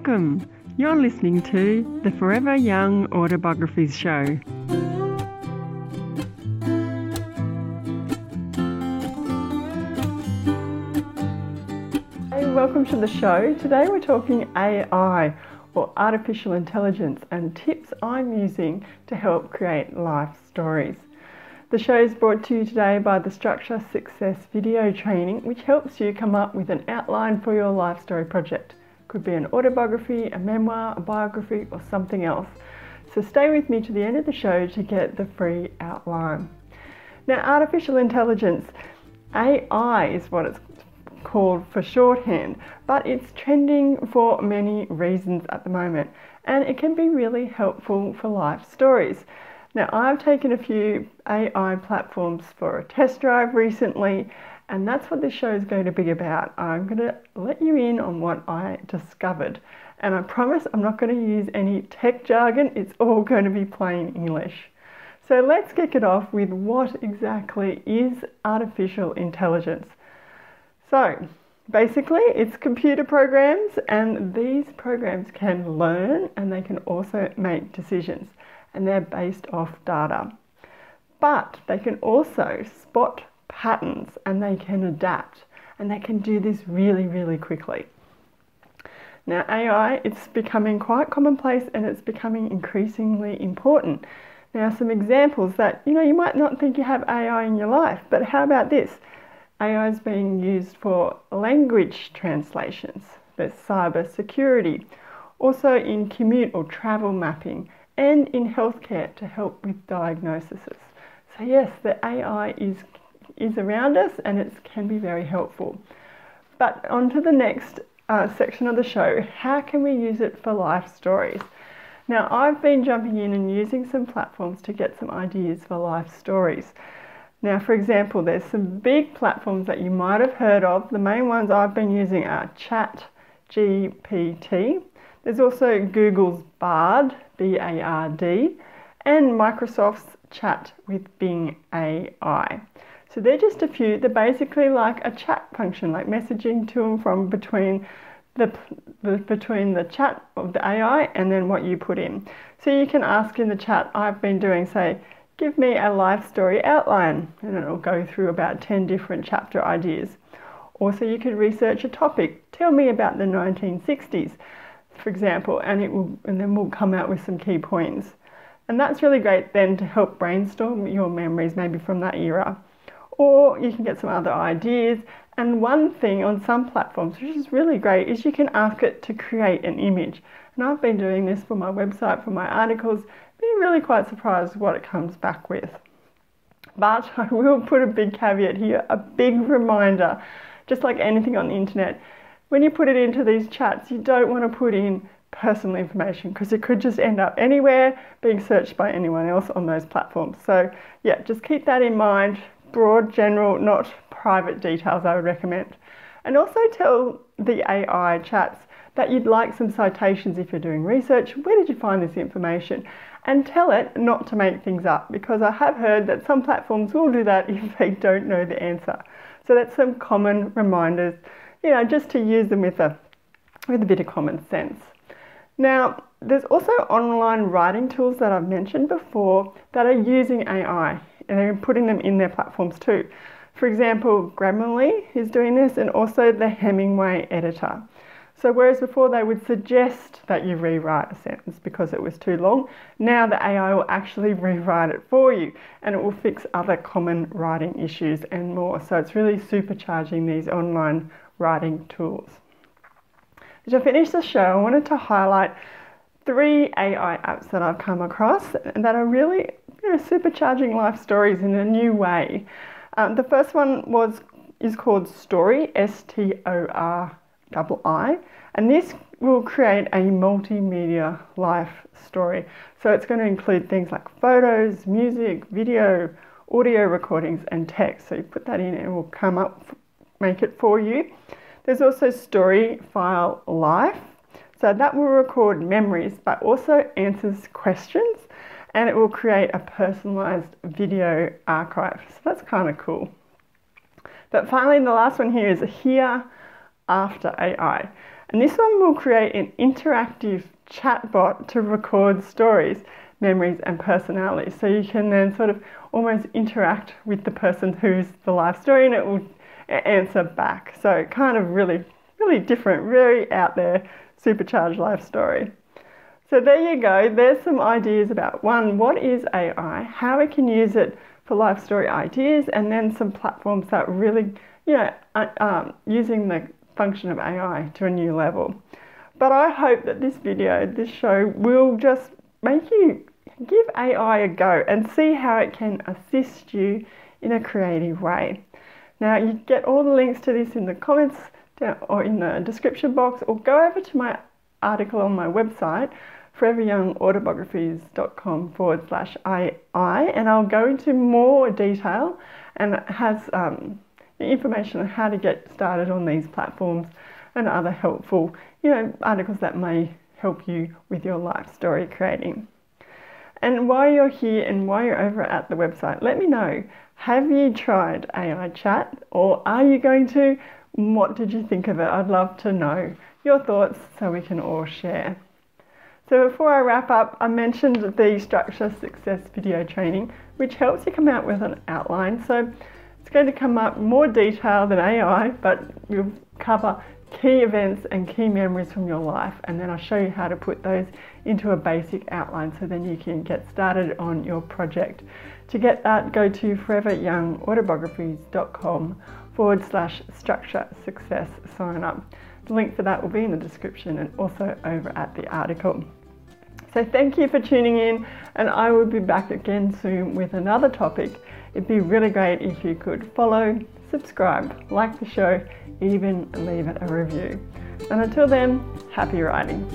Welcome! You're listening to the Forever Young Autobiographies Show. Hey, welcome to the show. Today we're talking AI or artificial intelligence and tips I'm using to help create life stories. The show is brought to you today by the Structure Success Video Training, which helps you come up with an outline for your life story project. Could be an autobiography, a memoir, a biography, or something else. So stay with me to the end of the show to get the free outline. Now, artificial intelligence, AI is what it's called for shorthand, but it's trending for many reasons at the moment and it can be really helpful for life stories. Now, I've taken a few AI platforms for a test drive recently and that's what this show is going to be about. I'm going to let you in on what I discovered. And I promise I'm not going to use any tech jargon, it's all going to be plain English. So let's kick it off with what exactly is artificial intelligence. So, basically, it's computer programs, and these programs can learn and they can also make decisions, and they're based off data. But they can also spot patterns and they can adapt and they can do this really, really quickly. Now, AI, it's becoming quite commonplace and it's becoming increasingly important. Now, some examples that you know you might not think you have AI in your life, but how about this? AI is being used for language translations, there's cyber security, also in commute or travel mapping, and in healthcare to help with diagnoses. So, yes, the AI is is around us and it can be very helpful. But on to the next uh, section of the show how can we use it for life stories? Now, I've been jumping in and using some platforms to get some ideas for life stories. Now, for example, there's some big platforms that you might have heard of. The main ones I've been using are Chat GPT. There's also Google's Bard, B A R D, and Microsoft's Chat with Bing AI. So they're just a few. They're basically like a chat function, like messaging to and from between the, between the chat of the AI and then what you put in. So you can ask in the chat. I've been doing say, give me a life story outline, and it'll go through about ten different chapter ideas. Also, you could research a topic. Tell me about the 1960s, for example, and it will, and then we'll come out with some key points. And that's really great then to help brainstorm your memories maybe from that era or you can get some other ideas. And one thing on some platforms, which is really great, is you can ask it to create an image. And I've been doing this for my website, for my articles, being really quite surprised what it comes back with. But I will put a big caveat here, a big reminder, just like anything on the internet. When you put it into these chats, you don't want to put in personal information because it could just end up anywhere being searched by anyone else on those platforms. So, yeah, just keep that in mind broad, general, not private details I would recommend. And also tell the AI chats that you'd like some citations if you're doing research. Where did you find this information? And tell it not to make things up because I have heard that some platforms will do that if they don't know the answer. So that's some common reminders, you know, just to use them with a with a bit of common sense. Now, there's also online writing tools that I've mentioned before that are using AI and they're putting them in their platforms too. For example, Grammarly is doing this and also the Hemingway editor. So, whereas before they would suggest that you rewrite a sentence because it was too long, now the AI will actually rewrite it for you and it will fix other common writing issues and more. So, it's really supercharging these online writing tools. To finish the show, I wanted to highlight three AI apps that I've come across that are really you know, supercharging life stories in a new way. Um, the first one was is called Stori, S T O R I, and this will create a multimedia life story. So it's going to include things like photos, music, video, audio recordings, and text. So you put that in, and it will come up, make it for you. There's also Story File Life. So that will record memories, but also answers questions and it will create a personalized video archive. So that's kind of cool. But finally, the last one here is Here after AI. And this one will create an interactive chatbot to record stories, memories, and personalities. So you can then sort of almost interact with the person who's the life story and it will answer back. So kind of really, really different, very out there, supercharged life story. So there you go. There's some ideas about one, what is AI, how we can use it for life story ideas, and then some platforms that really, you know, um, using the function of AI to a new level. But I hope that this video, this show, will just make you give AI a go and see how it can assist you in a creative way. Now, you get all the links to this in the comments or in the description box, or go over to my article on my website foreveryoungautobiographies.com forward slash AI, and I'll go into more detail and has um, information on how to get started on these platforms and other helpful, you know, articles that may help you with your life story creating. And while you're here and while you're over at the website, let me know have you tried AI chat or are you going to? What did you think of it? I'd love to know your thoughts so we can all share. So before I wrap up, I mentioned the structure success video training, which helps you come out with an outline. So it's going to come up more detail than AI, but we'll cover key events and key memories from your life, and then I'll show you how to put those into a basic outline so then you can get started on your project. To get that, go to foreveryoungautobiographies.com forward slash structure success sign up. The link for that will be in the description and also over at the article. So thank you for tuning in, and I will be back again soon with another topic. It'd be really great if you could follow, subscribe, like the show, even leave it a review. And until then, happy writing.